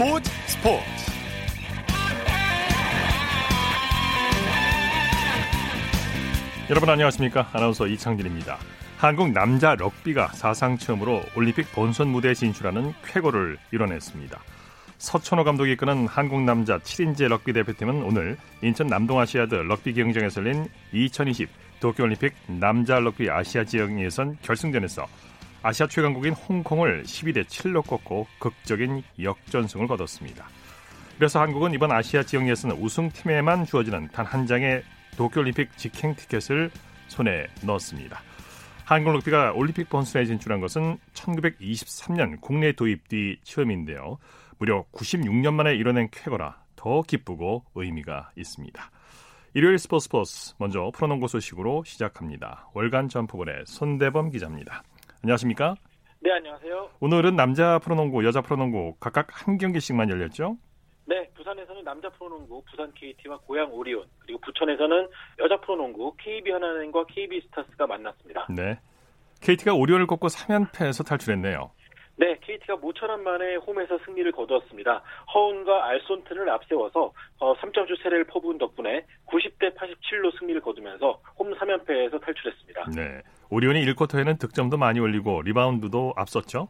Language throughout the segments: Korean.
스포츠 스포츠. 여러분 안녕하십니까? 아나운서 이창진입니다. 한국 남자 럭비가 사상 처음으로 올림픽 본선 무대에 진출하는 쾌거를 이뤄냈습니다. 서천호 감독이 이끄는 한국 남자 7인제 럭비 대표팀은 오늘 인천 남동아시아드 럭비 경쟁에서 열린 2020 도쿄올림픽 남자 럭비 아시아 지역 예선 결승전에서 아시아 최강국인 홍콩을 12대 7로 꺾고 극적인 역전승을 거뒀습니다. 그래서 한국은 이번 아시아 지역 예선 우승팀에만 주어지는 단 한 장의 도쿄올림픽 직행 티켓을 손에 넣었습니다. 한국 럭비가 올림픽 본선에 진출한 것은 1923년 국내 도입 뒤 처음인데요. 무려 96년 만에 이뤄낸 쾌거라 더 기쁘고 의미가 있습니다. 일요일 스포츠 스포츠 먼저 프로농구 소식으로 시작합니다. 월간 점프볼의 손대범 기자입니다. 안녕하십니까? 네, 안녕하세요. 오늘은 남자 프로농구, 여자 프로농구 각각 한 경기씩만 열렸죠? 네, 부산에서는 남자 프로농구 부산 KT와 고양 오리온 그리고 부천에서는 여자 프로농구 KB 하나은행과 KB 스타스가 만났습니다. 네. KT가 오리온을 꺾고 3연패에서 탈출했네요. 네, KT가 모처럼 만에 홈에서 승리를 거두었습니다. 허운과 알손튼을 앞세워서 3점슛 어, 세례를 퍼부은 덕분에 90대 87로 승리를 거두면서 홈 3연패에서 탈출했습니다. 네, 오리온이 1쿼터에는 득점도 많이 올리고 리바운드도 앞섰죠?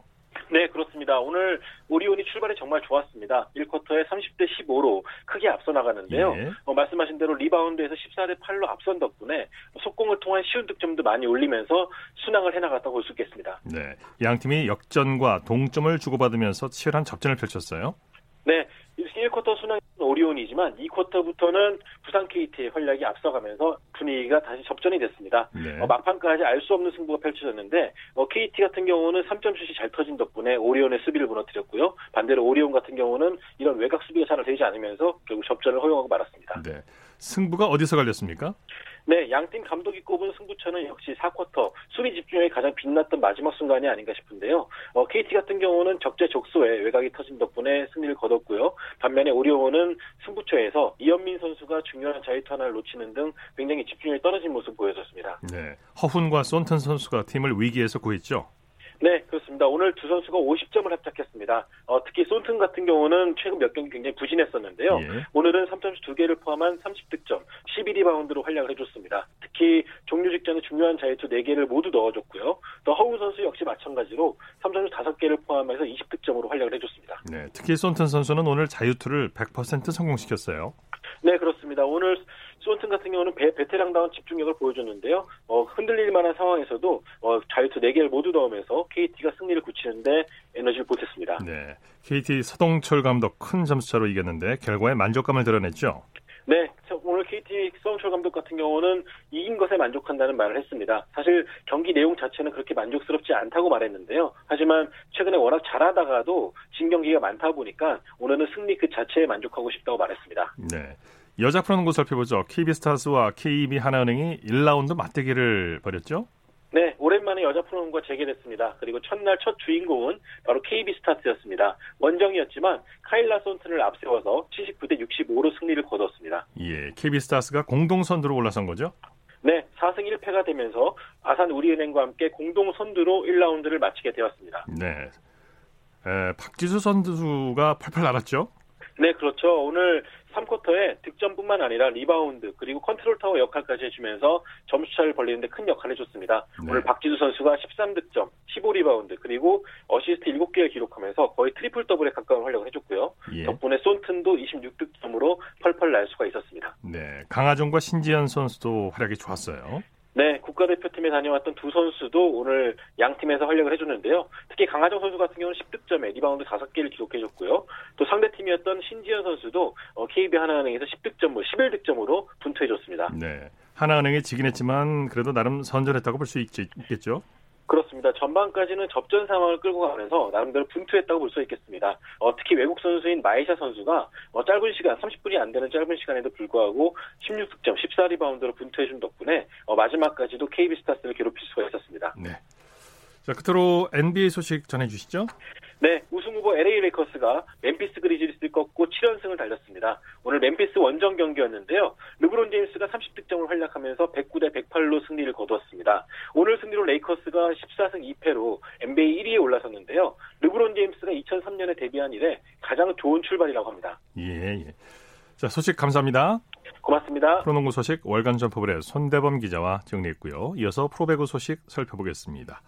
네, 그렇습니다. 오늘 오리온이 출발이 정말 좋았습니다. 1쿼터에 30대 15로 크게 앞서 나가는데요. 예. 어, 말씀하신 대로 리바운드에서 14대 8로 앞선 덕분에 속공을 통한 쉬운 득점도 많이 올리면서 순항을 해나갔다고 볼 수 있겠습니다. 네, 양 팀이 역전과 동점을 주고받으면서 치열한 접전을 펼쳤어요. 네, 1쿼터 순항 오리온이지만 2쿼터부터는 부산 KT의 활약이 앞서가면서 분위기가 다시 접전이 됐습니다. 네. 어, 막판까지 알 수 없는 승부가 펼쳐졌는데 어, KT 같은 경우는 3점 슛이 잘 터진 덕분에 오리온의 수비를 무너뜨렸고요. 반대로 오리온 같은 경우는 이런 외곽 수비가 잘 되지 않으면서 결국 접전을 허용하고 말았습니다. 네. 승부가 어디서 갈렸습니까? 네, 양팀 감독이 꼽은 승부처는 역시 4쿼터 수비 집중력이 가장 빛났던 마지막 순간이 아닌가 싶은데요. 어, KT 같은 경우는 적재 적소에 외곽이 터진 덕분에 승리를 거뒀고요. 반면에 오리온은 승부처에서 이현민 선수가 중요한 자유투 하나를 놓치는 등 굉장히 집중력이 떨어진 모습 보여줬습니다. 네, 허훈과 손튼 선수가 팀을 위기에서 구했죠. 네, 그렇습니다. 오늘 두 선수가 50점을 합작했습니다. 어, 특히 손튼 같은 경우는 최근 몇 경기 굉장히 부진했었는데요. 예. 오늘은 3점슛 2개를 포함한 30득점, 12리바운드로 활약을 해줬습니다. 특히 종료 직전에 중요한 자유투 4개를 모두 넣어줬고요. 또 허우 선수 역시 마찬가지로 3점슛 5개를 포함해서 20득점으로 활약을 해줬습니다. 네, 특히 손튼 선수는 오늘 자유투를 100% 성공시켰어요. 네, 그렇습니다. 오늘 수원튼 같은 경우는 베, 베테랑다운 집중력을 보여줬는데요. 어, 흔들릴 만한 상황에서도 어, 자유투 4개를 모두 넣으면서 KT가 승리를 굳히는데 에너지를 보탰습니다. 네, KT 서동철 감독 큰 점수차로 이겼는데 결과에 만족감을 드러냈죠. 네, 오늘 KT 서동철 감독 같은 경우는 이긴 것에 만족한다는 말을 했습니다. 사실 경기 내용 자체는 그렇게 만족스럽지 않다고 말했는데요. 하지만 최근에 워낙 잘하다가도 진 경기가 많다 보니까 오늘은 승리 그 자체에 만족하고 싶다고 말했습니다. 네. 여자 프로농구 살펴보죠. KB스타즈와 KB 하나은행이 1라운드 맞대결을 벌였죠? 네, 오랜만에 여자 프로농구가 재개됐습니다. 그리고 첫날 첫 주인공은 바로 KB스타즈였습니다. 원정이었지만 카일라 손튼을 앞세워서 79대 65로 승리를 거뒀습니다. 예, KB스타즈가 공동 선두로 올라선 거죠? 네, 4승 1패가 되면서 아산 우리은행과 함께 공동 선두로 1라운드를 마치게 되었습니다. 네. 에, 박지수 선수가 펄펄 날았죠? 네, 그렇죠. 오늘 3쿼터에 득점뿐만 아니라 리바운드 그리고 컨트롤 타워 역할까지 해주면서 점수차를 벌리는데 큰 역할을 해줬습니다. 네. 오늘 박지수 선수가 13득점, 15리바운드 그리고 어시스트 7개를 기록하면서 거의 트리플 더블에 가까운 활약을 해줬고요. 예. 덕분에 손튼도 26득점으로 펄펄 날 수가 있었습니다. 네, 강아정과 신지현 선수도 활약이 좋았어요. 네, 국가대표팀에 다녀왔던 두 선수도 오늘 양 팀에서 활약을 해줬는데요. 특히 강아정 선수 같은 경우는 10득점에 리바운드 5개를 기록해줬고요. 또 상대팀이었던 신지현 선수도 KB 어, 하나은행에서 10득점, 11득점으로 분투해줬습니다. 네, 하나은행이 지긴 했지만 그래도 나름 선전했다고 볼 수 있겠죠? 그렇습니다. 전반까지는 접전 상황을 끌고 가면서 나름대로 분투했다고 볼 수 있겠습니다. 어, 특히 외국 선수인 마이샤 선수가 어, 짧은 시간, 30분이 안 되는 짧은 시간에도 불구하고 16득점, 14리바운드로 분투해준 덕분에 어, 마지막까지도 KB스타즈를 괴롭힐 수가 있었습니다. 네. 자, 끝으로 NBA 소식 전해주시죠. 네, 우승 후보 LA 레이커스가 멤피스 그리즐리스를 꺾고 7연승을 달렸습니다. 오늘 멤피스 원정 경기였는데요. 르브론 제임스가 30득점을 활약하면서 109대 108로 승리를 거두었습니다. 오늘 승리로 레이커스가 14승 2패로 NBA 1위에 올라섰는데요. 르 르브론 제임스가 2003년에 데뷔한 이래 가장 좋은 출발이라고 합니다. 예, 예. 자, 소식 감사합니다. 고맙습니다. 프로농구 소식 월간 점프볼의 손대범 기자와 정리했고요. 이어서 프로배구 소식 살펴보겠습니다.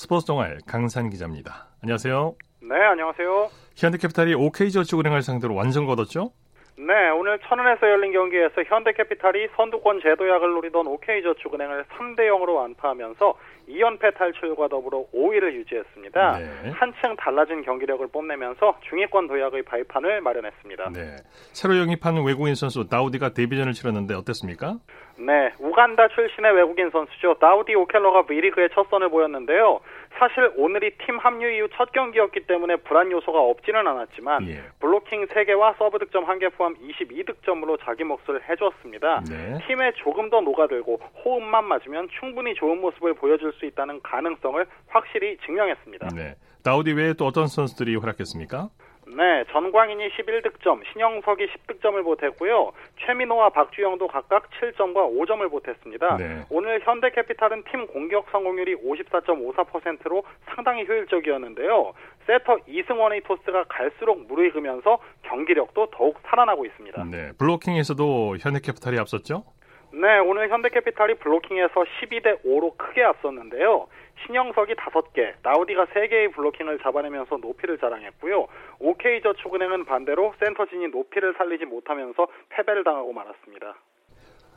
스포츠 동아의 강산 기자입니다. 안녕하세요. 네, 안녕하세요. 현대캐피탈이 OK저축은행을 상대로 완전 거뒀죠? 네, 오늘 천안에서 열린 경기에서 현대캐피탈이 선두권 제도약을 노리던 OK저축은행을 3대 0으로 완파하면서 2연패 탈출과 더불어 5위를 유지했습니다. 네. 한층 달라진 경기력을 뽐내면서 중위권 도약의 발판을 마련했습니다. 네. 새로 영입한 외국인 선수 다우디가 데뷔전을 치렀는데 어땠습니까? 네, 우간다 출신의 외국인 선수죠. 다우디 오켈로가 V리그의 첫 선을 보였는데요. 사실 오늘이 팀 합류 이후 첫 경기였기 때문에 불안 요소가 없지는 않았지만 예. 블로킹 3개와 서브 득점 1개 포함 22득점으로 자기 몫을 해주었습니다. 네. 팀에 조금 더 녹아들고 호흡만 맞으면 충분히 좋은 모습을 보여줄 수 있다는 가능성을 확실히 증명했습니다. 네. 다우디 외에 또 어떤 선수들이 활약했습니까? 네, 전광인이 11득점, 신영석이 10득점을 보탰고요. 최민호와 박주영도 각각 7점과 5점을 보탰습니다. 네. 오늘 현대캐피탈은 팀 공격 성공률이 54.54%로 상당히 효율적이었는데요. 세터 이승원의 토스가 갈수록 무르익으면서 경기력도 더욱 살아나고 있습니다. 네, 블로킹에서도 현대캐피탈이 앞섰죠? 네, 오늘 현대캐피탈이 블로킹에서 12대 5로 크게 앞섰는데요. 신영석이 5개, 다우디가 3개의 블로킹을 잡아내면서 높이를 자랑했고요. OK저축은행은 반대로 센터진이 높이를 살리지 못하면서 패배를 당하고 말았습니다.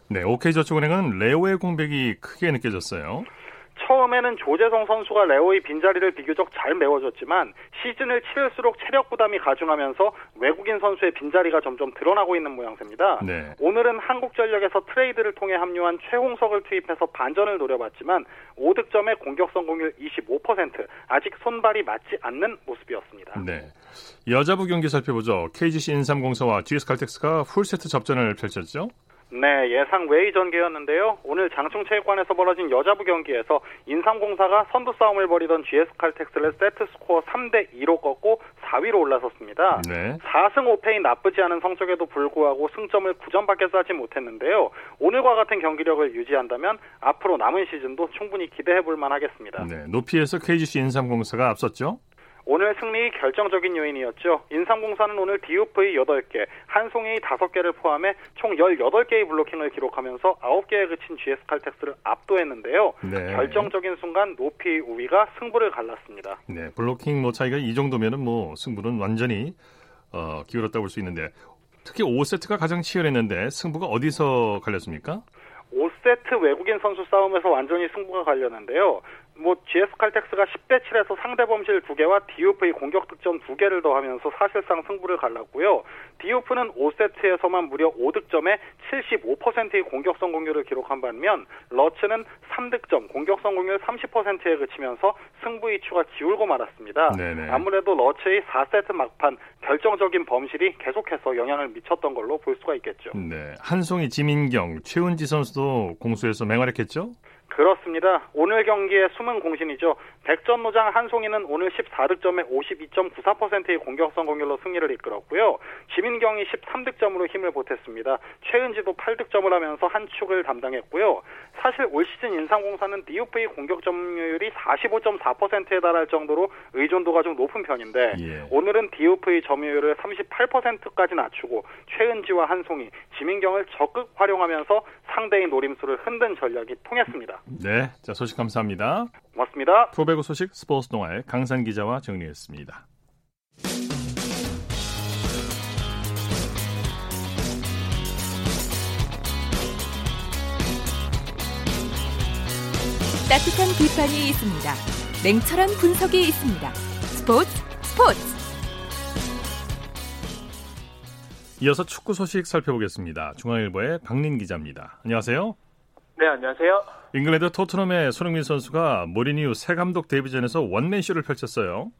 네, OK저축은행은 레오의 공백이 크게 느껴졌어요. 처음에는 조재성 선수가 레오의 빈자리를 비교적 잘 메워줬지만 시즌을 치를수록 체력 부담이 가중하면서 외국인 선수의 빈자리가 점점 드러나고 있는 모양새입니다. 네. 오늘은 한국전력에서 트레이드를 통해 합류한 최홍석을 투입해서 반전을 노려봤지만 5득점의 공격 성공률 25% 아직 손발이 맞지 않는 모습이었습니다. 네. 여자부 경기 살펴보죠. KGC 인삼공사와 GS칼텍스가 풀세트 접전을 펼쳤죠. 네, 예상 외의 전개였는데요. 오늘 장충체육관에서 벌어진 여자부 경기에서 인삼공사가 선두 싸움을 벌이던 GS칼텍스를 세트 스코어 3대 2로 꺾고 4위로 올라섰습니다. 네. 4승 5패인 나쁘지 않은 성적에도 불구하고 승점을 9점밖에 쌓지 못했는데요. 오늘과 같은 경기력을 유지한다면 앞으로 남은 시즌도 충분히 기대해 볼 만하겠습니다. 네, 높이에서 KGC 인삼공사가 앞섰죠? 오늘 승리 결정적인 요인이었죠. 인삼공사는 오늘 DUV 8개, 한송이 5개를 포함해 총 18개의 블로킹을 기록하면서 9개에 그친 GS칼텍스를 압도했는데요. 네. 결정적인 순간 높이 우위가 승부를 갈랐습니다. 네, 블로킹 뭐 차이가 이 정도면은 뭐 승부는 완전히 어, 기울었다고 볼수 있는데 특히 5세트가 가장 치열했는데 승부가 어디서 갈렸습니까? 5세트 외국인 선수 싸움에서 완전히 승부가 갈렸는데요. 뭐 GS 칼텍스가 10대 7에서 상대 범실 2개와 디오프의 공격 득점 2개를 더하면서 사실상 승부를 갈랐고요. 디오프는 5세트에서만 무려 5득점에 75%의 공격 성공률을 기록한 반면 러츠는 3득점, 공격 성공률 30%에 그치면서 승부 이추가 지울고 말았습니다. 네네. 아무래도 러츠의 4세트 막판 결정적인 범실이 계속해서 영향을 미쳤던 걸로 볼 수가 있겠죠. 네. 한송이 지민경, 최은지 선수도 공수에서 맹활약했죠? 그렇습니다. 오늘 경기의 숨은 공신이죠. 백전 노장 한송이는 오늘 14득점에 52.94%의 공격 성 공률로 승리를 이끌었고요. 지민경이 13득점으로 힘을 보탰습니다. 최은지도 8득점을 하면서 한 축을 담당했고요. 사실 올 시즌 인상공사는 DUV 공격 점유율이 45.4%에 달할 정도로 의존도가 좀 높은 편인데 예. 오늘은 DUV 점유율을 38%까지 낮추고 최은지와 한송이, 지민경을 적극 활용하면서 상대의 노림수를 흔든 전략이 통했습니다. 네, 자 소식 감사합니다. 고맙습니다. 프로배구 소식 스포츠 동아의 강산 기자와 정리했습니다. 따뜻한 비판이 있습니다. 냉철한 분석이 있습니다. 스포츠 스포츠. 이어서 축구 소식 살펴보겠습니다. 중앙일보의 박린 기자입니다. 안녕하세요. 네, 안녕하세요. 잉글랜드 토트넘의 손흥민 선수가 모리니우 새 감독 데뷔전에서 원맨쇼를 펼쳤어요.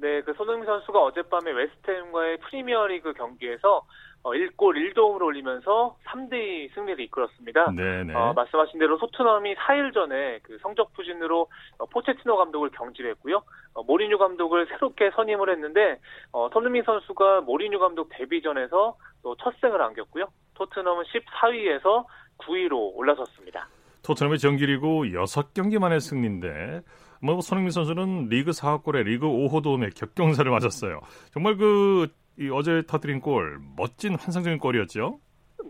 네, 그 손흥민 선수가 어젯밤에 웨스트햄과의 프리미어리그 경기에서 어, 1골 1도움을 올리면서 3대2 승리를 이끌었습니다. 네네. 어, 말씀하신 대로 토트넘이 4일 전에 그 성적 부진으로 어, 포체티노 감독을 경질했고요. 어, 모리뉴 감독을 새롭게 선임을 했는데 어, 손흥민 선수가 모리뉴 감독 데뷔전에서 또 첫 승을 안겼고요. 토트넘은 14위에서 9위로 올라섰습니다. 토트넘의 정규리그 6경기 만에 승리인데 뭐 손흥민 선수는 리그 4골에 리그 5호 도움에 격경사를 맞았어요. 정말 그 어제 터뜨린 골 멋진 환상적인 골이었죠.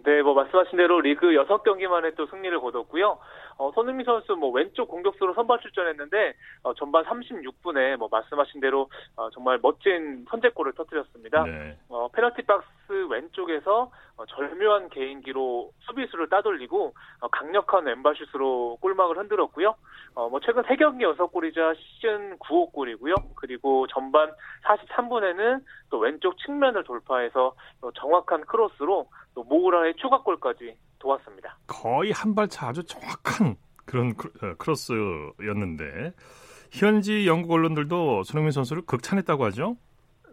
네, 뭐 말씀하신 대로 리그 6경기 만에 또 승리를 거뒀고요. 어, 손흥민 선수 뭐 왼쪽 공격수로 선발 출전했는데 어, 전반 36분에 뭐 말씀하신 대로 어, 정말 멋진 선제골을 터뜨렸습니다. 네. 어, 페널티 박스 왼쪽에서 어, 절묘한 개인기로 수비수를 따돌리고 어, 강력한 왼발슛으로 골망을 흔들었고요. 어, 뭐 최근 3경기 6골이자 시즌 9호 골이고요. 그리고 전반 43분에는 또 왼쪽 측면을 돌파해서 또 정확한 크로스로 또 모우라의 추가골까지 도왔습니다. 거의 한 발차 아주 정확한 그런 어, 크로스였는데 현지 영국 언론들도 손흥민 선수를 극찬했다고 하죠.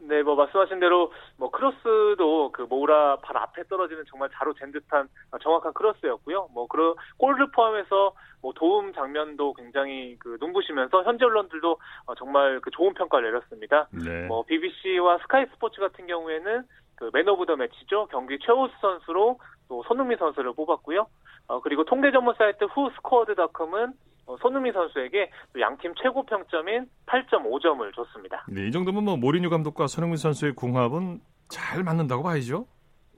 네, 뭐 말씀하신 대로 뭐 크로스도 그 모우라 발 앞에 떨어지는 정말 자로 잰 듯한 정확한 크로스였고요. 뭐 그런 골을 포함해서 뭐 도움 장면도 굉장히 그 눈부시면서 현지 언론들도 어, 정말 그 좋은 평가를 내렸습니다. 네. 뭐 BBC와 스카이 스포츠 같은 경우에는 그 Man of the Match죠. 경기 최우수 선수로 또 손흥민 선수를 뽑았고요. 어, 그리고 통계 전문 사이트 후스코어드닷컴은 어, 손흥민 선수에게 양팀 최고 평점인 8.5점을 줬습니다. 네, 이 정도면 뭐 모리뉴 감독과 손흥민 선수의 궁합은 잘 맞는다고 봐야죠.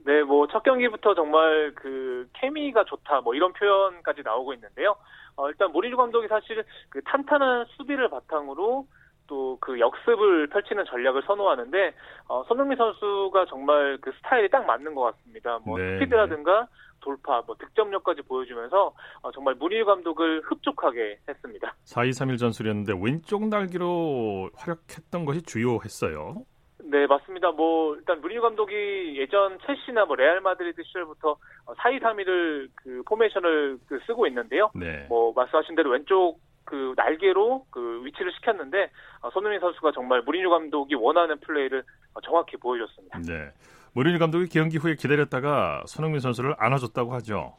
네, 뭐 첫 경기부터 정말 그 케미가 좋다, 뭐 이런 표현까지 나오고 있는데요. 어, 일단 모리뉴 감독이 사실 그 탄탄한 수비를 바탕으로 또 그 역습을 펼치는 전략을 선호하는데 어, 손흥민 선수가 정말 그 스타일이 딱 맞는 것 같습니다. 뭐 네, 스피드라든가 돌파, 뭐 득점력까지 보여주면서 어, 정말 무리뉴 감독을 흡족하게 했습니다. 4-2-3-1 전술이었는데 왼쪽 날개로 활약했던 것이 주효했어요. 네, 맞습니다. 뭐 일단 무리뉴 감독이 예전 첼시나 뭐 레알 마드리드 시절부터 4-2-3-1을 그 포메이션을 그 쓰고 있는데요. 네. 뭐 말씀하신 대로 왼쪽 그 날개로 그 위치를 시켰는데 어, 손흥민 선수가 정말 무리뉴 감독이 원하는 플레이를 어, 정확히 보여줬습니다. 네. 무리뉴 감독이 경기 후에 기다렸다가 손흥민 선수를 안아줬다고 하죠.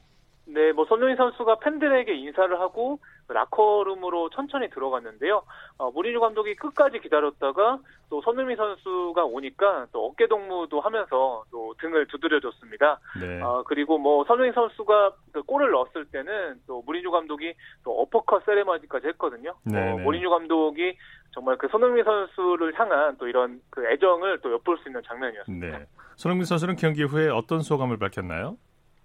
네, 뭐 손흥민 선수가 팬들에게 인사를 하고 라커룸으로 천천히 들어갔는데요. 어, 무리뉴 감독이 끝까지 기다렸다가 또 손흥민 선수가 오니까 또 어깨 동무도 하면서 또 등을 두드려줬습니다. 네. 어, 그리고 뭐 손흥민 선수가 그 골을 넣었을 때는 또 무리뉴 감독이 또 어퍼컷 세레머니까지 했거든요. 네, 어, 무리뉴 감독이 정말 그 손흥민 선수를 향한 또 이런 그 애정을 또 엿볼 수 있는 장면이었습니다. 네. 손흥민 선수는 경기 후에 어떤 소감을 밝혔나요?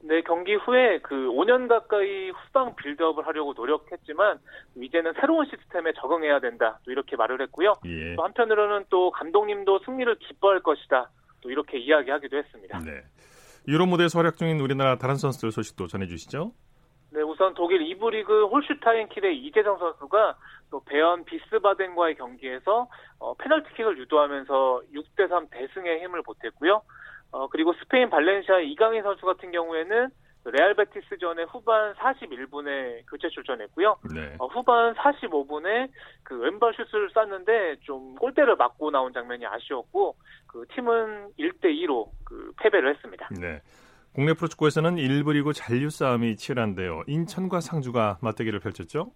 네, 경기 후에 그 5년 가까이 후방 빌드업을 하려고 노력했지만 이제는 새로운 시스템에 적응해야 된다. 또 이렇게 말을 했고요. 예. 또 한편으로는 또 감독님도 승리를 기뻐할 것이다. 또 이렇게 이야기하기도 했습니다. 네. 유럽 무대에서 활약 중인 우리나라 다른 선수들 소식도 전해 주시죠. 네, 우선 독일 2부 리그 홀슈타인 킬의 이재성 선수가 또 배언 비스바덴과의 경기에서 어, 페널티킥을 유도하면서 6대3 대승의 힘을 보탰고요. 어, 그리고 스페인 발렌시아 이강인 선수 같은 경우에는 레알 베티스전에 후반 41분에 교체 출전했고요. 네. 어, 후반 45분에 그 왼발 슛을 쐈는데 좀 골대를 맞고 나온 장면이 아쉬웠고 그 팀은 1대 2로 그 패배를 했습니다. 네. 국내 프로축구에서는 1부 리그 잔류 싸움이 치열한데요. 인천과 상주가 맞대결을 펼쳤죠?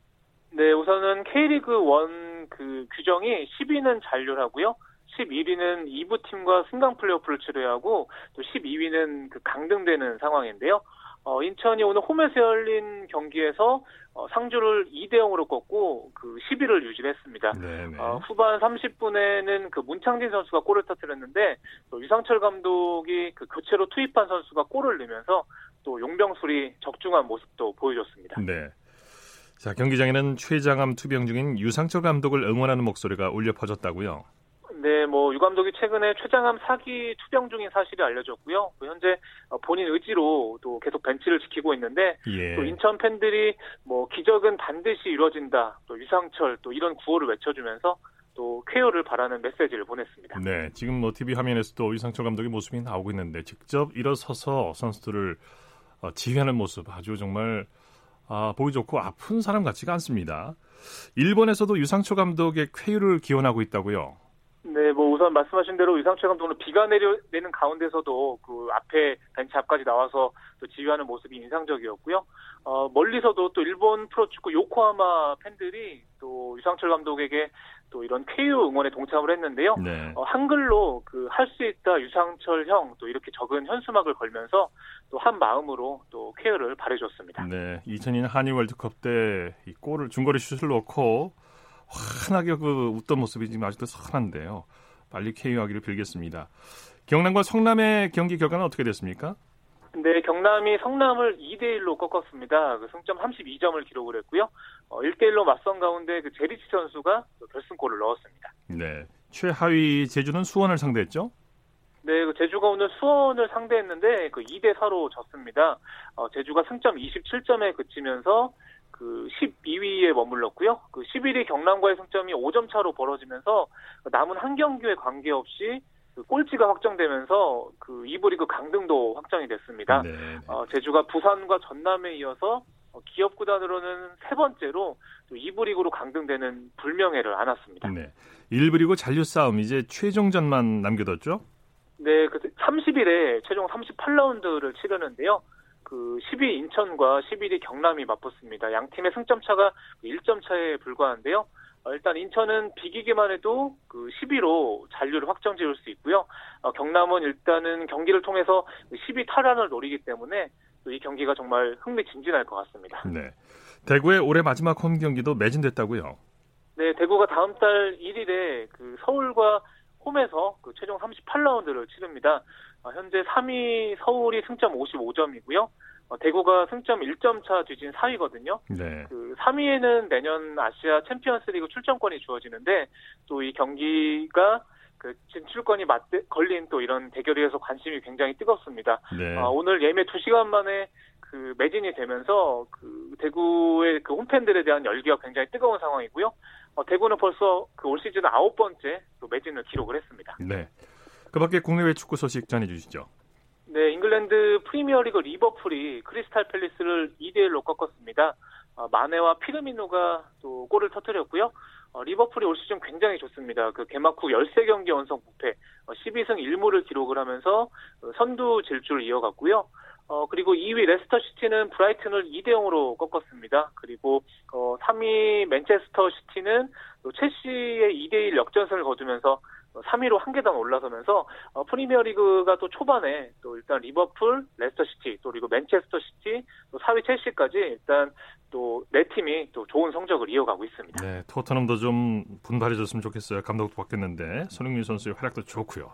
네, 우선은 K리그 1 그 규정이 10위는 잔류하고요. 11위는 2부 팀과 승강 플레이오프를 치러야하고 또 12위는 그 강등되는 상황인데요. 어, 인천이 오늘 홈에서 열린 경기에서 어, 상주를 2대 0으로 꺾고 그 10위를 유지했습니다. 어, 후반 30분에는 그 문창진 선수가 골을 터뜨렸는데 또 유상철 감독이 그 교체로 투입한 선수가 골을 넣으면서 또 용병술이 적중한 모습도 보여줬습니다. 네. 자, 경기장에는 최장암 투병 중인 유상철 감독을 응원하는 목소리가 울려 퍼졌다고요. 네, 뭐 유 감독이 최근에 최장암 사기 투병 중인 사실이 알려졌고요. 또 현재 본인 의지로 또 계속 벤치를 지키고 있는데 예. 또 인천 팬들이 뭐 기적은 반드시 이루어진다. 또 유상철 또 이런 구호를 외쳐주면서 또 쾌유를 바라는 메시지를 보냈습니다. 네, 지금 뭐 TV 화면에서도 유상철 감독의 모습이 나오고 있는데 직접 일어서서 선수들을 어, 지휘하는 모습 아주 정말 아, 보기 좋고 아픈 사람 같지가 않습니다. 일본에서도 유상철 감독의 쾌유를 기원하고 있다고요. 네, 뭐 우선 말씀하신 대로 유상철 감독은 비가 내려 내는 가운데서도 그 앞에 벤치 앞까지 나와서 또 지휘하는 모습이 인상적이었고요. 어, 멀리서도 또 일본 프로축구 요코하마 팬들이 또 유상철 감독에게 또 이런 쾌유 응원에 동참을 했는데요. 네. 어, 한글로 그 할 수 있다 유상철 형 또 이렇게 적은 현수막을 걸면서 또 한 마음으로 또 쾌유를 발해줬습니다. 네, 2002년 한일 월드컵 때 이 골을 중거리 슛을 넣고 환하게 그 웃던 모습이 지금 아직도 선한데요. 빨리 쾌유하기를 빌겠습니다. 경남과 성남의 경기 결과는 어떻게 됐습니까? 네, 경남이 성남을 2대 1로 꺾었습니다. 그 승점 32점을 기록을 했고요. 어, 1대 1로 맞선 가운데 그 제리치 선수가 결승골을 넣었습니다. 네. 최하위 제주는 수원을 상대했죠? 네, 그 제주가 오늘 수원을 상대했는데 그 2대 4로 졌습니다. 어, 제주가 승점 27점에 그치면서 그 12위에 머물렀고요. 그 11위 경남과의 승점이 5점 차로 벌어지면서 남은 한 경기에 관계없이 그 꼴찌가 확정되면서 그 2부 리그 강등도 확정이 됐습니다. 네, 네. 어, 제주가 부산과 전남에 이어서 어, 기업 구단으로는 세 번째로 또 2부 리그로 강등되는 불명예를 안았습니다. 네. 1부 리그 잔류 싸움 이제 최종전만 남겨뒀죠? 네, 그 30일에 최종 38라운드를 치르는데요. 그 10위 인천과 11위 경남이 맞붙습니다. 양 팀의 승점 차가 1점 차에 불과한데요. 어, 일단 인천은 비기기만 해도 그 10위로 잔류를 확정 지을 수 있고요. 어, 경남은 일단은 경기를 통해서 10위 탈환을 노리기 때문에 이 경기가 정말 흥미진진할 것 같습니다. 네. 대구의 올해 마지막 홈 경기도 매진됐다고요? 네, 대구가 다음 달 1일에 그 서울과 홈에서 그 최종 38라운드를 치릅니다. 어, 현재 3위 서울이 승점 55점이고요. 어, 대구가 승점 1점 차 뒤진 4위거든요. 네. 그 3위에는 내년 아시아 챔피언스리그 출전권이 주어지는데 또 이 경기가 그 진출권이 맞대, 걸린 또 이런 대결이어서 관심이 굉장히 뜨겁습니다. 네. 어, 오늘 예매 2시간 만에 그 매진이 되면서 그 대구의 그 홈팬들에 대한 열기가 굉장히 뜨거운 상황이고요. 어, 대구는 벌써 그 올 시즌 아홉 번째 또 매진을 기록을 했습니다. 네. 그 밖에 국내외 축구 소식 전해주시죠. 네, 잉글랜드 프리미어리그 리버풀이 크리스탈 팰리스를 2대 1로 꺾었습니다. 어, 마네와 피르미노가 또 골을 터뜨렸고요. 어, 리버풀이 올 시즌 굉장히 좋습니다. 그 개막 후 13경기 연속 무패, 어, 12승 1무를 기록을 하면서 어, 선두 질주를 이어갔고요. 어, 그리고 2위 레스터 시티는 브라이튼을 2대 0으로 꺾었습니다. 그리고 어, 3위 맨체스터 시티는 첼시에 2대 1 역전승을 거두면서 3위로 한 계단 올라서면서 어, 프리미어리그가 또 초반에 또 일단 리버풀, 레스터 시티, 또 그리고 맨체스터 시티, 또 4위 첼시까지 일단 또 네 팀이 또 좋은 성적을 이어가고 있습니다. 네, 토트넘도 좀 분발해줬으면 좋겠어요. 감독도 바뀌었는데 손흥민 선수의 활약도 좋고요.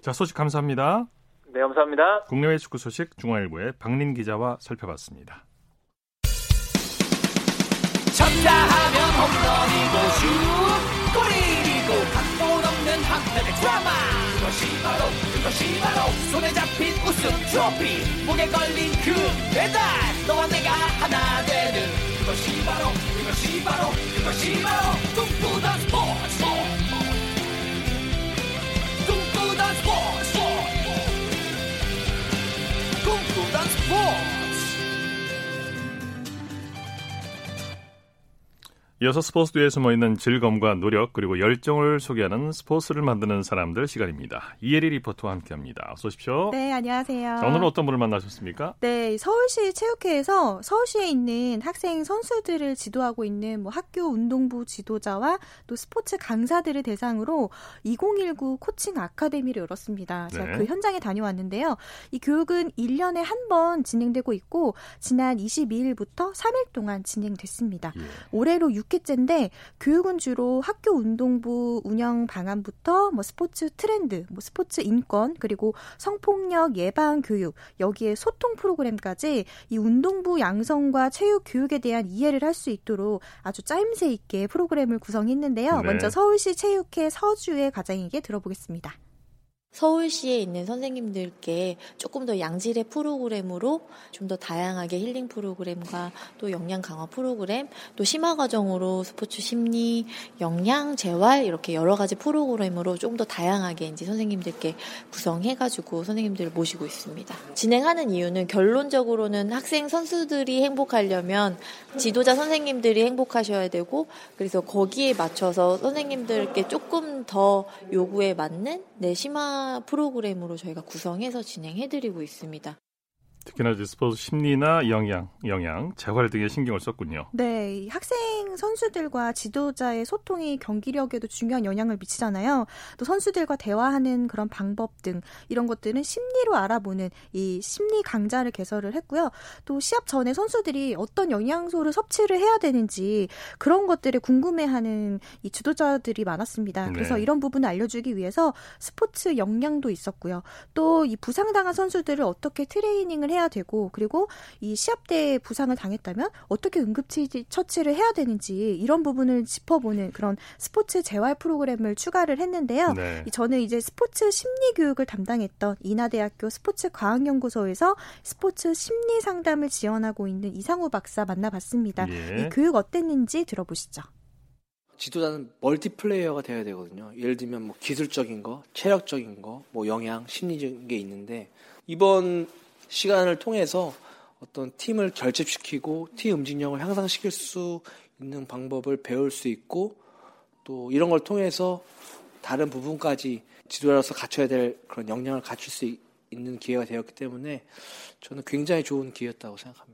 자, 소식 감사합니다. 네, 감사합니다. 국내외 축구 소식 중앙일보의 박린 기자와 살펴봤습니다. 쳤다 하면 홈런이고 슛 골이고 각본 없는 한편의 드라마. 그것이 바로 그것이 바로 손에 잡힌 우승 트로피. 목에 걸린 그 배달 너와 내가 하나 되는. 그것이 바로 그것이 바로 그것이 바로 꿈꾸던 스포츠. 꿈꾸던 스포츠 꿈 이어서 스포츠 뒤에 숨어 있는 즐거움과 노력 그리고 열정을 소개하는 스포츠를 만드는 사람들 시간입니다. 이혜리 리포터와 함께합니다. 어서 오십시오. 네, 안녕하세요. 자, 오늘은 어떤 분을 만나셨습니까? 네, 서울시 체육회에서 서울시에 있는 학생 선수들을 지도하고 있는 뭐 학교 운동부 지도자와 또 스포츠 강사들을 대상으로 2019 코칭 아카데미를 열었습니다. 제가 네. 그 현장에 다녀왔는데요. 이 교육은 1년에 한 번 진행되고 있고 지난 22일부터 3일 동안 진행됐습니다. 예. 올해로 6 회째인데 교육은 주로 학교 운동부 운영 방안부터 뭐 스포츠 트렌드, 뭐 스포츠 인권 그리고 성폭력 예방 교육 여기에 소통 프로그램까지 이 운동부 양성과 체육 교육에 대한 이해를 할 수 있도록 아주 짜임새 있게 프로그램을 구성했는데요. 네. 먼저 서울시 체육회 서주의 과장에게 들어보겠습니다. 서울시에 있는 선생님들께 조금 더 양질의 프로그램으로 좀 더 다양하게 힐링 프로그램과 또 역량 강화 프로그램, 또 심화 과정으로 스포츠 심리, 역량 재활 이렇게 여러 가지 프로그램으로 조금 더 다양하게 이제 선생님들께 구성해 가지고 선생님들을 모시고 있습니다. 진행하는 이유는 결론적으로는 학생 선수들이 행복하려면 지도자 선생님들이 행복하셔야 되고 그래서 거기에 맞춰서 선생님들께 조금 더 요구에 맞는 내 심화 프로그램으로 저희가 구성해서 진행해드리고 있습니다. 특히나 이제 스포츠 심리나 영양, 영양, 재활 등에 신경을 썼군요. 네, 학생 선수들과 지도자의 소통이 경기력에도 중요한 영향을 미치잖아요. 또 선수들과 대화하는 그런 방법 등 이런 것들은 심리로 알아보는 이 심리 강좌를 개설을 했고요. 또 시합 전에 선수들이 어떤 영양소를 섭취를 해야 되는지 그런 것들을 궁금해하는 이 지도자들이 많았습니다. 그래서 네. 이런 부분을 알려주기 위해서 스포츠 역량도 있었고요. 또 이 부상당한 선수들을 어떻게 트레이닝을 해야 되고 그리고 이 시합 때 부상을 당했다면 어떻게 응급 처치를 해야 되는지 이런 부분을 짚어보는 그런 스포츠 재활 프로그램을 추가를 했는데요. 네. 저는 이제 스포츠 심리 교육을 담당했던 인하대학교 스포츠 과학연구소에서 스포츠 심리 상담을 지원하고 있는 이상우 박사 만나봤습니다. 예. 이 교육 어땠는지 들어보시죠. 지도자는 멀티플레이어가 돼야 되거든요. 예를 들면 뭐 기술적인 거, 체력적인 거, 뭐 영양, 심리적인 게 있는데 이번 시간을 통해서 어떤 팀을 결집시키고 팀 움직력을 향상시킬 수 있는 방법을 배울 수 있고 또 이런 걸 통해서 다른 부분까지 지도자로서 갖춰야 될 그런 역량을 갖출 수 있는 기회가 되었기 때문에 저는 굉장히 좋은 기회였다고 생각합니다.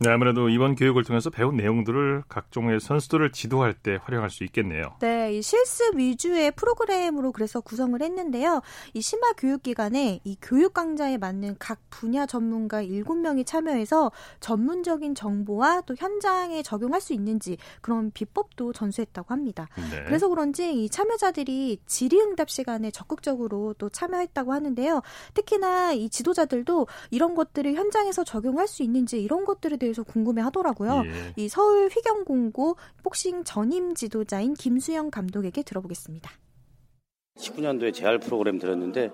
네, 아무래도 이번 교육을 통해서 배운 내용들을 각종의 선수들을 지도할 때 활용할 수 있겠네요. 네, 이 실습 위주의 프로그램으로 그래서 구성을 했는데요. 이 심화 교육 기간에 이 교육 강좌에 맞는 각 분야 전문가 7명이 참여해서 전문적인 정보와 또 현장에 적용할 수 있는지 그런 비법도 전수했다고 합니다. 네. 그래서 그런지 이 참여자들이 질의응답 시간에 적극적으로 또 참여했다고 하는데요. 특히나 이 지도자들도 이런 것들을 현장에서 적용할 수 있는지 이런 것들에 대해 대해서 궁금해 하더라고요. 예. 이 서울 휘경공고 복싱 전임 지도자인 김수영 감독에게 들어보겠습니다. 19년도에 재활 프로그램 들었는데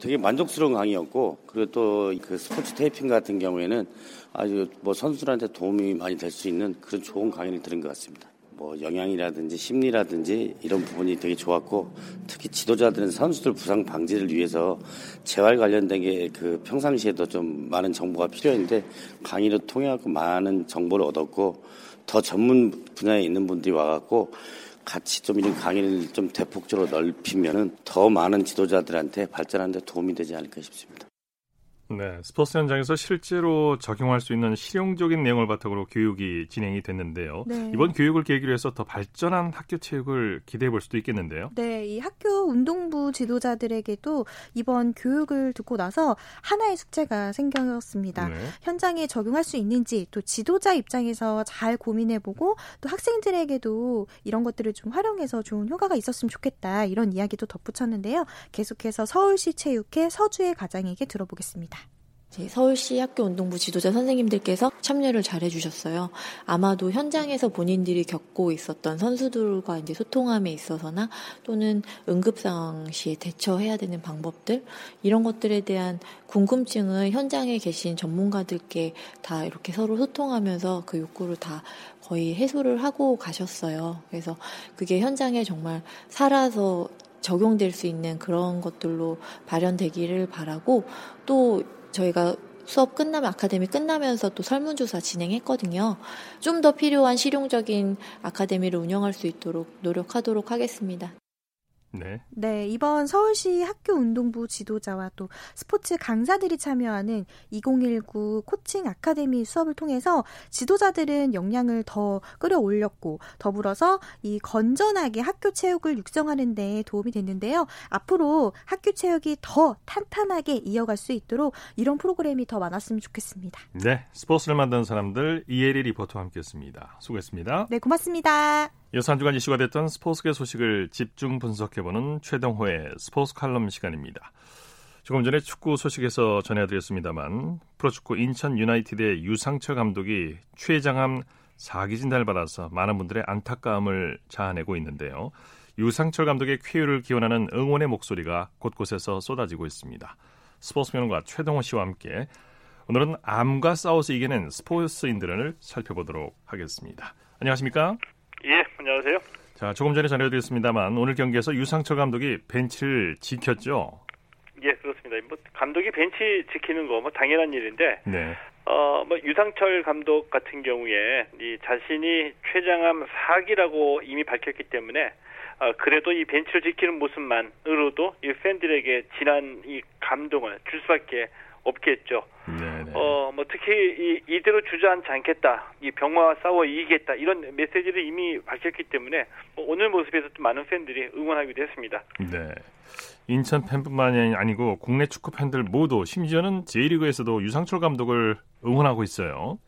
되게 만족스러운 강의였고 그리고 또 그 스포츠 테이핑 같은 경우에는 아주 뭐 선수들한테 도움이 많이 될 수 있는 그런 좋은 강의를 들은 것 같습니다. 뭐 영양이라든지 심리라든지 이런 부분이 되게 좋았고 특히 지도자들은 선수들 부상 방지를 위해서 재활 관련된 게 그 평상시에도 좀 많은 정보가 필요했는데 강의를 통해 갖고 많은 정보를 얻었고 더 전문 분야에 있는 분들이 와갖고 같이 좀 이런 강의를 좀 대폭적으로 넓히면은 더 많은 지도자들한테 발전하는 데 도움이 되지 않을까 싶습니다. 네, 스포츠 현장에서 실제로 적용할 수 있는 실용적인 내용을 바탕으로 교육이 진행이 됐는데요. 네. 이번 교육을 계기로 해서 더 발전한 학교 체육을 기대해 볼 수도 있겠는데요. 네, 이 학교 운동부 지도자들에게도 이번 교육을 듣고 나서 하나의 숙제가 생겼습니다. 네. 현장에 적용할 수 있는지 또 지도자 입장에서 잘 고민해 보고 또 학생들에게도 이런 것들을 좀 활용해서 좋은 효과가 있었으면 좋겠다. 이런 이야기도 덧붙였는데요. 계속해서 서울시 체육회 서주의 가장에게 들어보겠습니다. 서울시 학교 운동부 지도자 선생님들께서 참여를 잘 해주셨어요. 아마도 현장에서 본인들이 겪고 있었던 선수들과 이제 소통함에 있어서나 또는 응급 상황 시에 대처해야 되는 방법들 이런 것들에 대한 궁금증을 현장에 계신 전문가들께 다 이렇게 서로 소통하면서 그 욕구를 다 거의 해소를 하고 가셨어요. 그래서 그게 현장에 정말 살아서 적용될 수 있는 그런 것들로 발현되기를 바라고 또 저희가 수업 끝나면 아카데미 끝나면서 또 설문조사 진행했거든요. 좀 더 필요한 실용적인 아카데미를 운영할 수 있도록 노력하도록 하겠습니다. 네. 네, 이번 서울시 학교 운동부 지도자와 또 스포츠 강사들이 참여하는 2019 코칭 아카데미 수업을 통해서 지도자들은 역량을 더 끌어올렸고 더불어서 이 건전하게 학교 체육을 육성하는 데 도움이 됐는데요. 앞으로 학교 체육이 더 탄탄하게 이어갈 수 있도록 이런 프로그램이 더 많았으면 좋겠습니다. 네, 스포츠를 만드는 사람들 이혜리 리포터와 함께했습니다. 수고했습니다. 네, 고맙습니다. 여섯 한 주간 이슈가 됐던 스포츠계 소식을 집중 분석해보는 최동호의 스포츠 칼럼 시간입니다. 조금 전에 축구 소식에서 전해드렸습니다만 프로축구 인천 유나이티드의 유상철 감독이 최장암 사기 진단을 받아서 많은 분들의 안타까움을 자아내고 있는데요. 유상철 감독의 쾌유를 기원하는 응원의 목소리가 곳곳에서 쏟아지고 있습니다. 스포츠 평론가 최동호 씨와 함께 오늘은 암과 싸워서 이기는 스포츠인들을 살펴보도록 하겠습니다. 안녕하십니까? 예, 안녕하세요. 자, 조금 전에 전해드렸습니다만 오늘 경기에서 유상철 감독이 벤치를 지켰죠. 예, 그렇습니다. 뭐 감독이 벤치 지키는 거 뭐 당연한 일인데, 네. 어, 뭐 유상철 감독 같은 경우에 이 자신이 최장암 사기라고 이미 밝혔기 때문에 어, 그래도 이 벤치를 지키는 모습만으로도 이 팬들에게 진한 이 감동을 줄 수밖에 없겠죠. 네네. 어, 뭐뭐 특히 이, 이대로 주저앉지 않겠다, 이 병마와 싸워 이기겠다 이런 메시지를 이미 밝혔기 때문에 뭐 오늘 모습에서 도 많은 팬들이 응원하기도 했습니다. 네. 인천 팬뿐만이 아니고 국내 축구 팬들 모두 심지어는 J리그에서도 유상철 감독을 응원하고 있어요.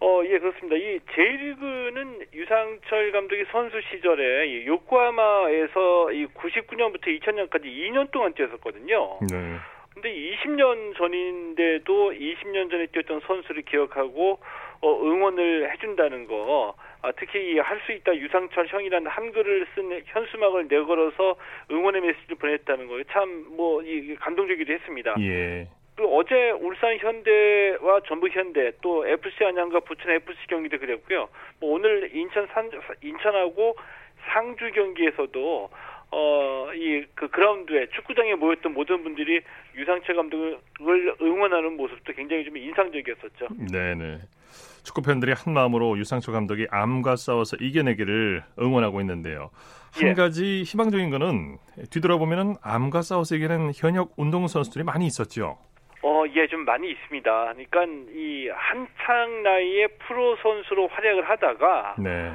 어, 예, 그렇습니다. 이 J리그는 유상철 감독이 선수 시절에 이 요코하마에서 이 99년부터 2000년까지 2년 동안 뛰었었거든요. 네. 근데 20년 전인데도 20년 전에 뛰었던 선수를 기억하고 어, 응원을 해준다는 거, 아, 특히 할 수 있다 유상철 형이라는 한글을 쓴 현수막을 내걸어서 응원의 메시지를 보냈다는 거, 참뭐 감동적이기도 했습니다. 예. 그 어제 울산 현대와 전북 현대 또 FC 안양과 부천 FC 경기도 그랬고요. 뭐 오늘 인천 산 인천하고 상주 경기에서도 어, 이, 그 그라운드에 축구장에 모였던 모든 분들이 유상철 감독을 응원하는 모습도 굉장히 좀 인상적이었었죠. 네네. 축구 팬들이 한 마음으로 유상철 감독이 암과 싸워서 이겨내기를 응원하고 있는데요. 한 예. 가지 희망적인 거는 뒤돌아보면은 암과 싸워서 이기는 현역 운동 선수들이 많이 있었죠. 어, 예, 좀 많이 있습니다. 그러니까 이 한창 나이에 프로 선수로 활약을 하다가 네.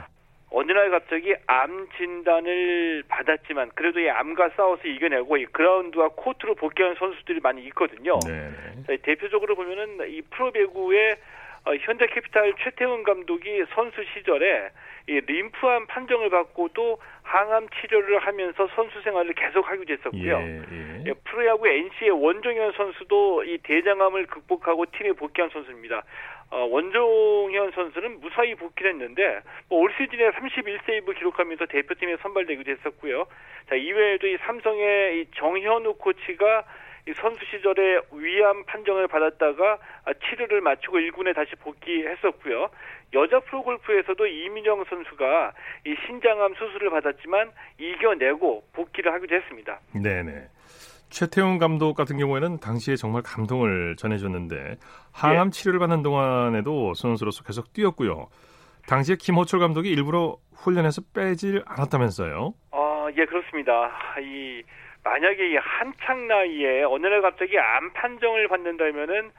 어느 날 갑자기 암 진단을 받았지만 그래도 이 암과 싸워서 이겨내고 이 그라운드와 코트로 복귀한 선수들이 많이 있거든요. 네. 네. 대표적으로 보면은 이 프로 배구의 어, 현대캐피탈 최태원 감독이 선수 시절에 이 림프암 판정을 받고도 항암 치료를 하면서 선수 생활을 계속하기도 했었고요. 예, 예. 예, 프로야구 NC의 원종현 선수도 이 대장암을 극복하고 팀에 복귀한 선수입니다. 어, 원종현 선수는 무사히 복귀를 했는데 뭐 올 시즌에 31세이브 기록하면서 대표팀에 선발되기도 했었고요. 자 이외에도 이 삼성의 이 정현우 코치가 이 선수 시절에 위암 판정을 받았다가 치료를 마치고 1군에 다시 복귀했었고요. 여자 프로골프에서도 이민영 선수가 이 신장암 수술을 받았지만 이겨내고 복귀를 하기도 했습니다. 네네. 최태훈 감독 같은 경우에는 당시에 정말 감동을 전해줬는데 항암 예. 치료를 받는 동안에도 선수로서 계속 뛰었고요. 당시에 김호철 감독이 일부러 훈련에서 빼질 않았다면서요? 아, 예, 그렇습니다. 이 만약에 이 한창 나이에 어느 날 갑자기 암 판정을 받는다면은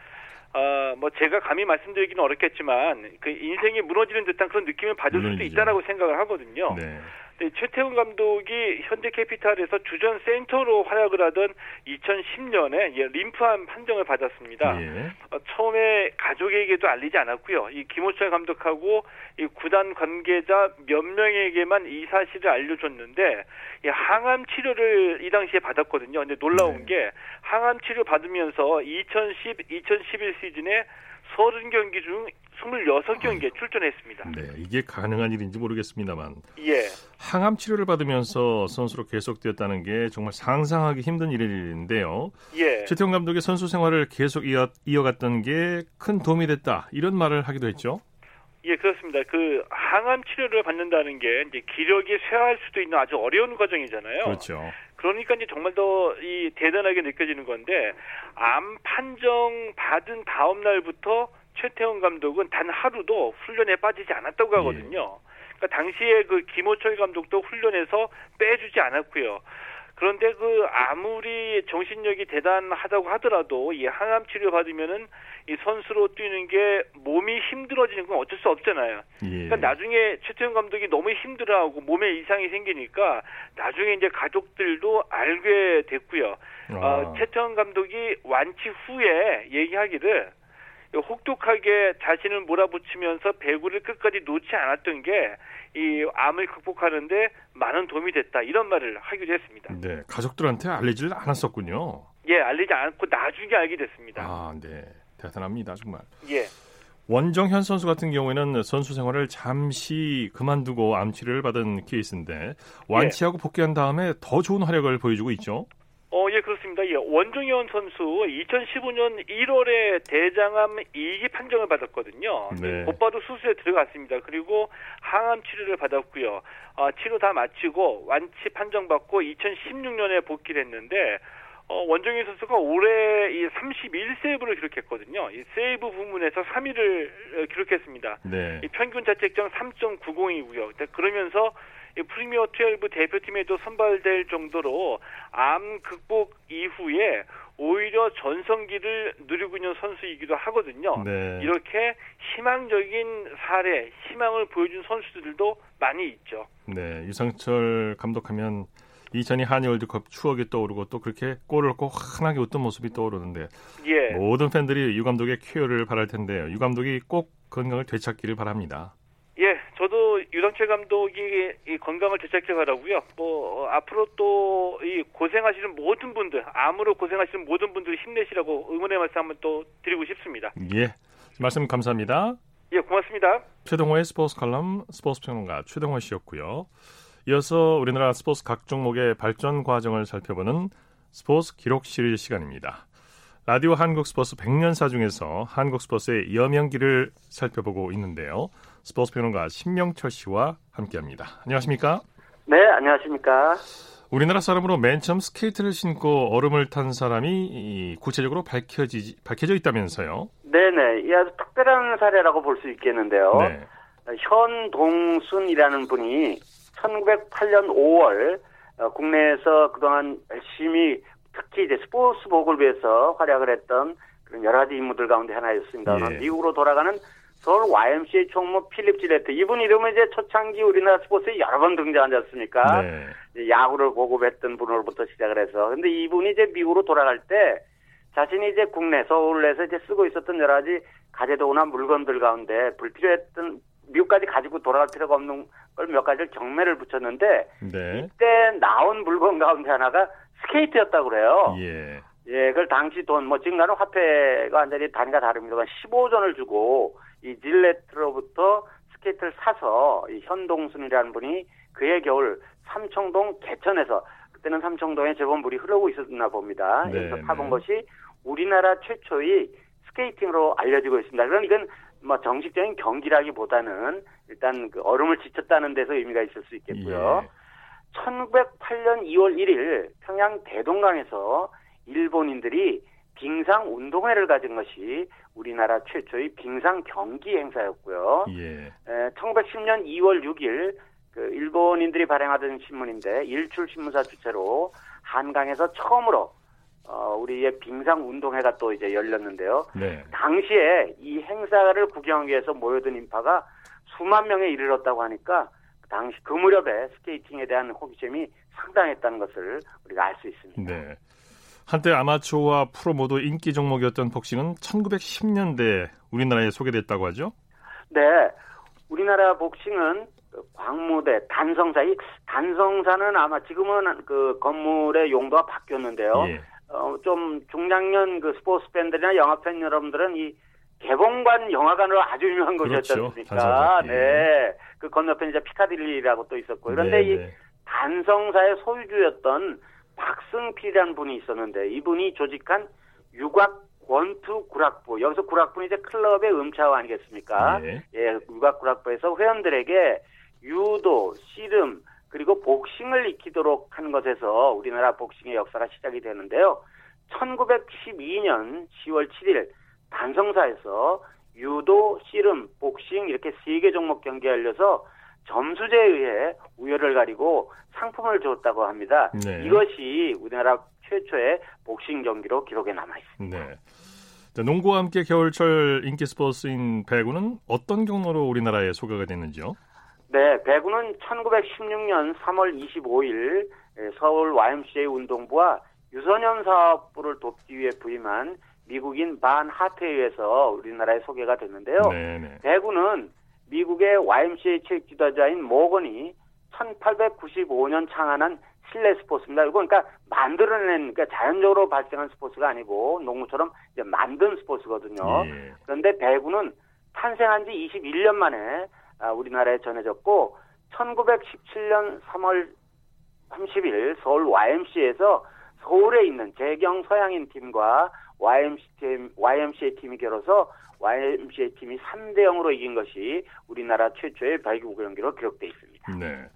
어, 뭐 제가 감히 말씀드리기는 어렵겠지만 그 인생이 무너지는 듯한 그런 느낌을 받을 수도 있다라고 생각을 하거든요. 네. 네, 최태훈 감독이 현대 캐피탈에서 주전 센터로 활약을 하던 2010년에 예, 림프암 판정을 받았습니다. 예. 어, 처음에 가족에게도 알리지 않았고요. 이 김호철 감독하고 이 구단 관계자 몇 명에게만 이 사실을 알려줬는데 이 항암 치료를 이 당시에 받았거든요. 근데 놀라운 네. 게 항암 치료 받으면서 2010, 2011 시즌에 30경기 중 26경기에 출전했습니다. 네, 이게 가능한 일인지 모르겠습니다만. 예. 항암 치료를 받으면서 선수로 계속되었다는 게 정말 상상하기 힘든 일인데요. 예. 최태용 감독의 선수 생활을 계속 이어, 이어갔던 게 큰 도움이 됐다. 이런 말을 하기도 했죠. 예, 그렇습니다. 그 항암 치료를 받는다는 게 이제 기력이 쇠할 수도 있는 아주 어려운 과정이잖아요. 그렇죠. 그러니까 이제 정말 더 이 대단하게 느껴지는 건데 암 판정 받은 다음 날부터 최태원 감독은 단 하루도 훈련에 빠지지 않았다고 하거든요. 그러니까 당시에 그 김호철 감독도 훈련에서 빼주지 않았고요. 그런데 그 아무리 정신력이 대단하다고 하더라도 이 항암 치료 받으면은 이 선수로 뛰는 게 몸이 힘들어지는 건 어쩔 수 없잖아요. 예. 그러니까 나중에 최태훈 감독이 너무 힘들어하고 몸에 이상이 생기니까 나중에 이제 가족들도 알게 됐고요. 아. 어, 최태훈 감독이 완치 후에 얘기하기를 혹독하게 자신을 몰아붙이면서 배구를 끝까지 놓지 않았던 게 이 암을 극복하는데 많은 도움이 됐다 이런 말을 하기도 했습니다. 네, 가족들한테 알리질 않았었군요. 예, 알리지 않고 나중에 알게 됐습니다. 아, 네, 대단합니다 정말. 예. 원정현 선수 같은 경우에는 선수 생활을 잠시 그만두고 암 치료를 받은 케이스인데 완치하고 예. 복귀한 다음에 더 좋은 활약을 보여주고 있죠. 어, 예, 그 렇습니다. 예, 원종현 선수 2015년 1월에 대장암 2기 판정을 받았거든요. 네. 곧바로 수술에 들어갔습니다. 그리고 항암 치료를 받았고요. 어, 치료 다 마치고 완치 판정받고 2016년에 복귀를 했는데 어, 원정현 선수가 올해 이 31세이브를 기록했거든요. 이 세이브 부문에서 3위를 기록했습니다. 네. 이 평균 자책점 3.90이고요. 그러면서 프리미어 12 대표팀에도 선발될 정도로 암 극복 이후에 오히려 전성기를 누리고 있는 선수이기도 하거든요. 네. 이렇게 희망적인 사례, 희망을 보여준 선수들도 많이 있죠. 네, 유상철 감독하면 2002 한일 월드컵 추억이 떠오르고 또 그렇게 골을 꼭 환하게 웃던 모습이 떠오르는데 예. 모든 팬들이 유 감독의 쾌유를 바랄 텐데요. 유 감독이 꼭 건강을 되찾기를 바랍니다. 유상철 감독이 이 건강을 되찾길 바라고요. 뭐 어, 앞으로 또 이 고생하시는 모든 분들, 암으로 고생하시는 모든 분들 힘내시라고 응원의 말씀 한번 또 드리고 싶습니다. 예, 말씀 감사합니다. 예, 고맙습니다. 최동호의 스포츠 칼럼 스포츠 평론가 최동호 씨였고요. 이어서 우리나라 스포츠 각 종목의 발전 과정을 살펴보는 스포츠 기록실 시간입니다. 라디오 한국 스포츠 100년사 중에서 한국 스포츠의 여명기를 살펴보고 있는데요. 스포츠 평론가 신명철 씨와 함께합니다. 안녕하십니까? 네, 안녕하십니까? 우리나라 사람으로 맨 처음 스케이트를 신고 얼음을 탄 사람이 구체적으로 밝혀지, 밝혀져 있다면서요? 네네. 이 아주 특별한 사례라고 볼 수 있겠는데요. 네. 현동순이라는 분이 1908년 5월 어, 국내에서 그동안 열심히 특히 이제 스포츠복을 위해서 활약을 했던 그런 여러 가지 인물들 가운데 하나였습니다. 예. 미국으로 돌아가는 서울 YMCA 총무 필립 지레트 이분 이름은 이제 초창기 우리나라 스포츠에 여러 번 등장하지 않습니까? 네. 야구를 보급했던 분으로부터 시작을 해서 근데 이분이 이제 미국으로 돌아갈 때 자신이 이제 국내 서울에서 이제 쓰고 있었던 여러 가지 가재도구나 물건들 가운데 불필요했던 미국까지 가지고 돌아갈 필요가 없는 걸 몇 가지를 경매를 붙였는데 네. 이때 나온 물건 가운데 하나가 스케이트였다고 그래요. 예. 예, 그걸 당시 돈, 뭐, 지금과는 화폐가 완전히 단위가 다릅니다만 15전을 주고 이 질레트로부터 스케이트를 사서 이 현동순이라는 분이 그해 겨울 삼청동 개천에서 그때는 삼청동에 제법 물이 흐르고 있었나 봅니다. 네, 여기서 타본 네. 것이 우리나라 최초의 스케이팅으로 알려지고 있습니다. 그럼 이건 뭐 정식적인 경기라기보다는 일단 그 얼음을 지쳤다는 데서 의미가 있을 수 있겠고요. 예. 1908년 2월 1일 평양 대동강에서 일본인들이 빙상 운동회를 가진 것이 우리나라 최초의 빙상 경기 행사였고요. 예. 에, 1910년 2월 6일 그 일본인들이 발행하던 신문인데 일출 신문사 주최로 한강에서 처음으로 어, 우리의 빙상 운동회가 또 이제 열렸는데요. 네. 당시에 이 행사를 구경하기 위해서 모여든 인파가 수만 명에 이르렀다고 하니까 당시 그 무렵에 스케이팅에 대한 호기심이 상당했다는 것을 우리가 알 수 있습니다. 네. 한때 아마추어와 프로 모두 인기 종목이었던 복싱은 1910년대 우리나라에 소개됐다고 하죠? 네. 우리나라 복싱은 광무대, 단성사, 이 단성사는 아마 지금은 그 건물의 용도가 바뀌었는데요. 예. 어, 좀 중장년 그 스포츠 팬들이나 영화 팬 여러분들은 이 개봉관 영화관으로 아주 유명한 곳이었지 그렇죠. 않습니까? 예. 네. 그 건너편 이제 피카딜리라고 또 있었고. 그런데 네, 이 네. 단성사의 소유주였던 박승필이라는 분이 있었는데 이분이 조직한 육악 권투 구락부 여기서 구락부는 이제 클럽의 음차와 아니겠습니까? 네. 예, 육악 구락부에서 회원들에게 유도, 씨름 그리고 복싱을 익히도록 한 것에서 우리나라 복싱의 역사가 시작이 되는데요. 1912년 10월 7일 단성사에서 유도, 씨름, 복싱 이렇게 세 개 종목 경기가 열려서 점수제에 의해 우열을 가리고 상품을 줬다고 합니다. 네. 이것이 우리나라 최초의 복싱 경기로 기록에 남아 있습니다. 네. 자, 농구와 함께 겨울철 인기 스포츠인 배구는 어떤 경로로 우리나라에 소개가 됐는지요? 네, 배구는 1916년 3월 25일 서울 YMCA 운동부와 유소년 사업부를 돕기 위해 부임한 미국인 반 하트에 의해서 우리나라에 소개가 됐는데요. 네네. 네. 배구는 미국의 YMCA 체육 지도자인 모건이 1895년 창안한 실내 스포츠입니다. 이거 그러니까 만들어낸 그러니까 자연적으로 발생한 스포츠가 아니고 농구처럼 이제 만든 스포츠거든요. 예. 그런데 배구는 탄생한 지 21년 만에 아, 우리나라에 전해졌고 1917년 3월 30일 서울 YMCA에서 서울에 있는 재경 서양인 팀과 YMCA, 팀, YMCA 팀이 결어서 YMCA 팀이 3대 0으로 이긴 것이 우리나라 최초의 발기구 경기로 기록돼 있습니다. 네.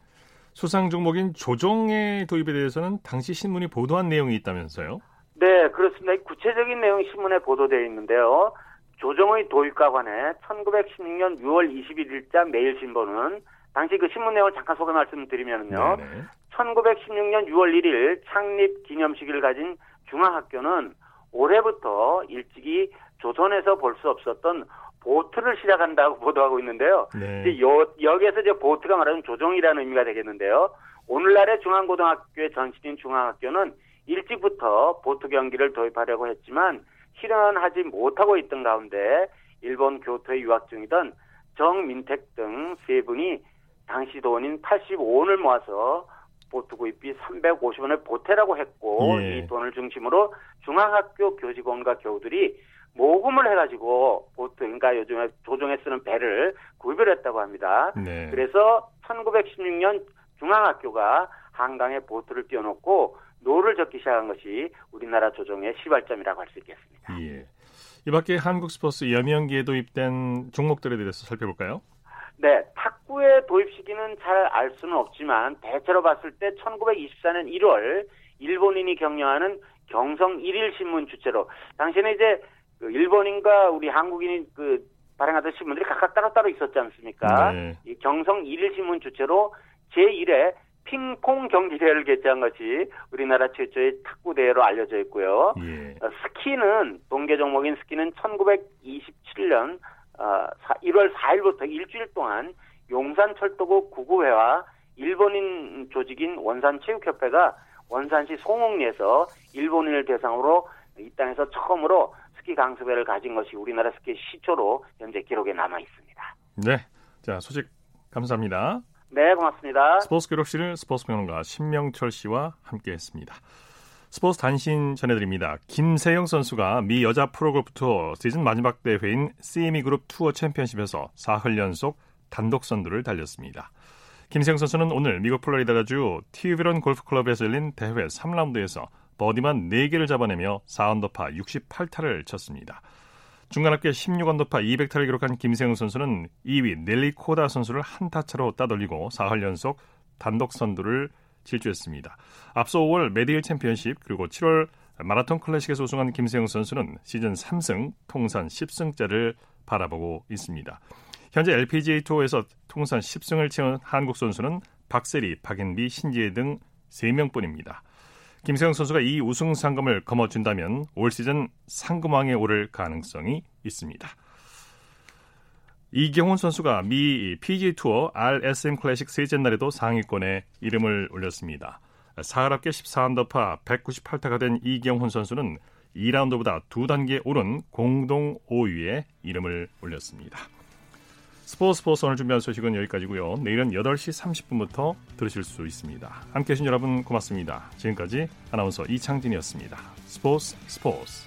수상 종목인 조종의 도입에 대해서는 당시 신문이 보도한 내용이 있다면서요? 네, 그렇습니다. 구체적인 내용이 신문에 보도되어 있는데요. 조정의 도입과 관해 1916년 6월 21일자 매일신보는 당시 그 신문 내용을 잠깐 소개 말씀드리면요. 네네. 1916년 6월 1일 창립 기념식을 가진 중앙학교는 올해부터 일찍이 조선에서 볼 수 없었던 보트를 시작한다고 보도하고 있는데요. 네. 이제 요, 여기에서 이제 보트가 말하는 조종이라는 의미가 되겠는데요. 오늘날의 중앙고등학교의 전신인 중앙학교는 일찍부터 보트 경기를 도입하려고 했지만 실현하지 못하고 있던 가운데 일본 교토에 유학 중이던 정민택 등 세 분이 당시 돈인 85원을 모아서 보트 구입비 350원을 보태라고 했고 예. 이 돈을 중심으로 중앙학교 교직원과 교우들이 모금을 해가지고 보트 그러니까 요즘에 조정에 쓰는 배를 구입을 했다고 합니다. 네. 그래서 1916년 중앙학교가 한강에 보트를 띄워놓고 노를 젓기 시작한 것이 우리나라 조정의 시발점이라고 할 수 있겠습니다. 예. 이 밖에 한국 스포츠 여명기에 도입된 종목들에 대해서 살펴볼까요? 네, 탁구의 도입 시기는 잘 알 수는 없지만 대체로 봤을 때 1924년 1월 일본인이 격려하는 경성 1일 신문 주체로 당시에는 이제 그 일본인과 우리 한국인이 그 발행하던 신문들이 각각 따로따로 있었지 않습니까? 네. 이 경성 1일 신문 주체로 제1회 핑퐁 경기대회를 개최한 것이 우리나라 최초의 탁구 대회로 알려져 있고요. 예. 어, 스키는 동계 종목인 스키는 1927년 어, 1월 4일부터 일주일 동안 용산철도국 구우회와 일본인 조직인 원산체육협회가 원산시 송옥리에서 일본인을 대상으로 이 땅에서 처음으로 스키 강습회를 가진 것이 우리나라 스키 시초로 현재 기록에 남아 있습니다. 네. 자, 소식 감사합니다. 네, 고맙습니다. 스포츠 기록실 스포츠 평론가 신명철 씨와 함께했습니다. 스포츠 단신 전해드립니다. 김세영 선수가 미 여자 프로골프 투어 시즌 마지막 대회인 CME 그룹 투어 챔피언십에서 나흘 연속 단독 선두를 달렸습니다. 김세영 선수는 오늘 미국 플로리다주 티뷰론 골프클럽에서 열린 대회 3라운드에서 버디만 4개를 잡아내며 4언더파 68타를 쳤습니다. 중간 합계 16언더파 200타를 기록한 김세영 선수는 2위 넬리 코다 선수를 한 타 차로 따돌리고 나흘 연속 단독 선두를 질주했습니다. 앞서 5월 메디힐 챔피언십 그리고 7월 마라톤 클래식에서 우승한 김세영 선수는 시즌 3승, 통산 10승째를 바라보고 있습니다. 현재 LPGA 투어에서 통산 10승을 채운 한국 선수는 박세리, 박인비, 신지혜 등 3명뿐입니다. 김세영 선수가 이 우승 상금을 거머쥔다면 올 시즌 상금왕에 오를 가능성이 있습니다. 이경훈 선수가 미 PGA 투어 RSM 클래식 셋째 날에도 상위권에 이름을 올렸습니다. 사흘 합계 14언더파 198타가 된 이경훈 선수는 2라운드보다 두 단계 오른 공동 5위에 이름을 올렸습니다. 스포츠 스포츠 오늘 준비한 소식은 여기까지고요. 내일은 8시 30분부터 들으실 수 있습니다. 함께해 주신 여러분 고맙습니다. 지금까지 아나운서 이창진이었습니다. 스포츠 스포츠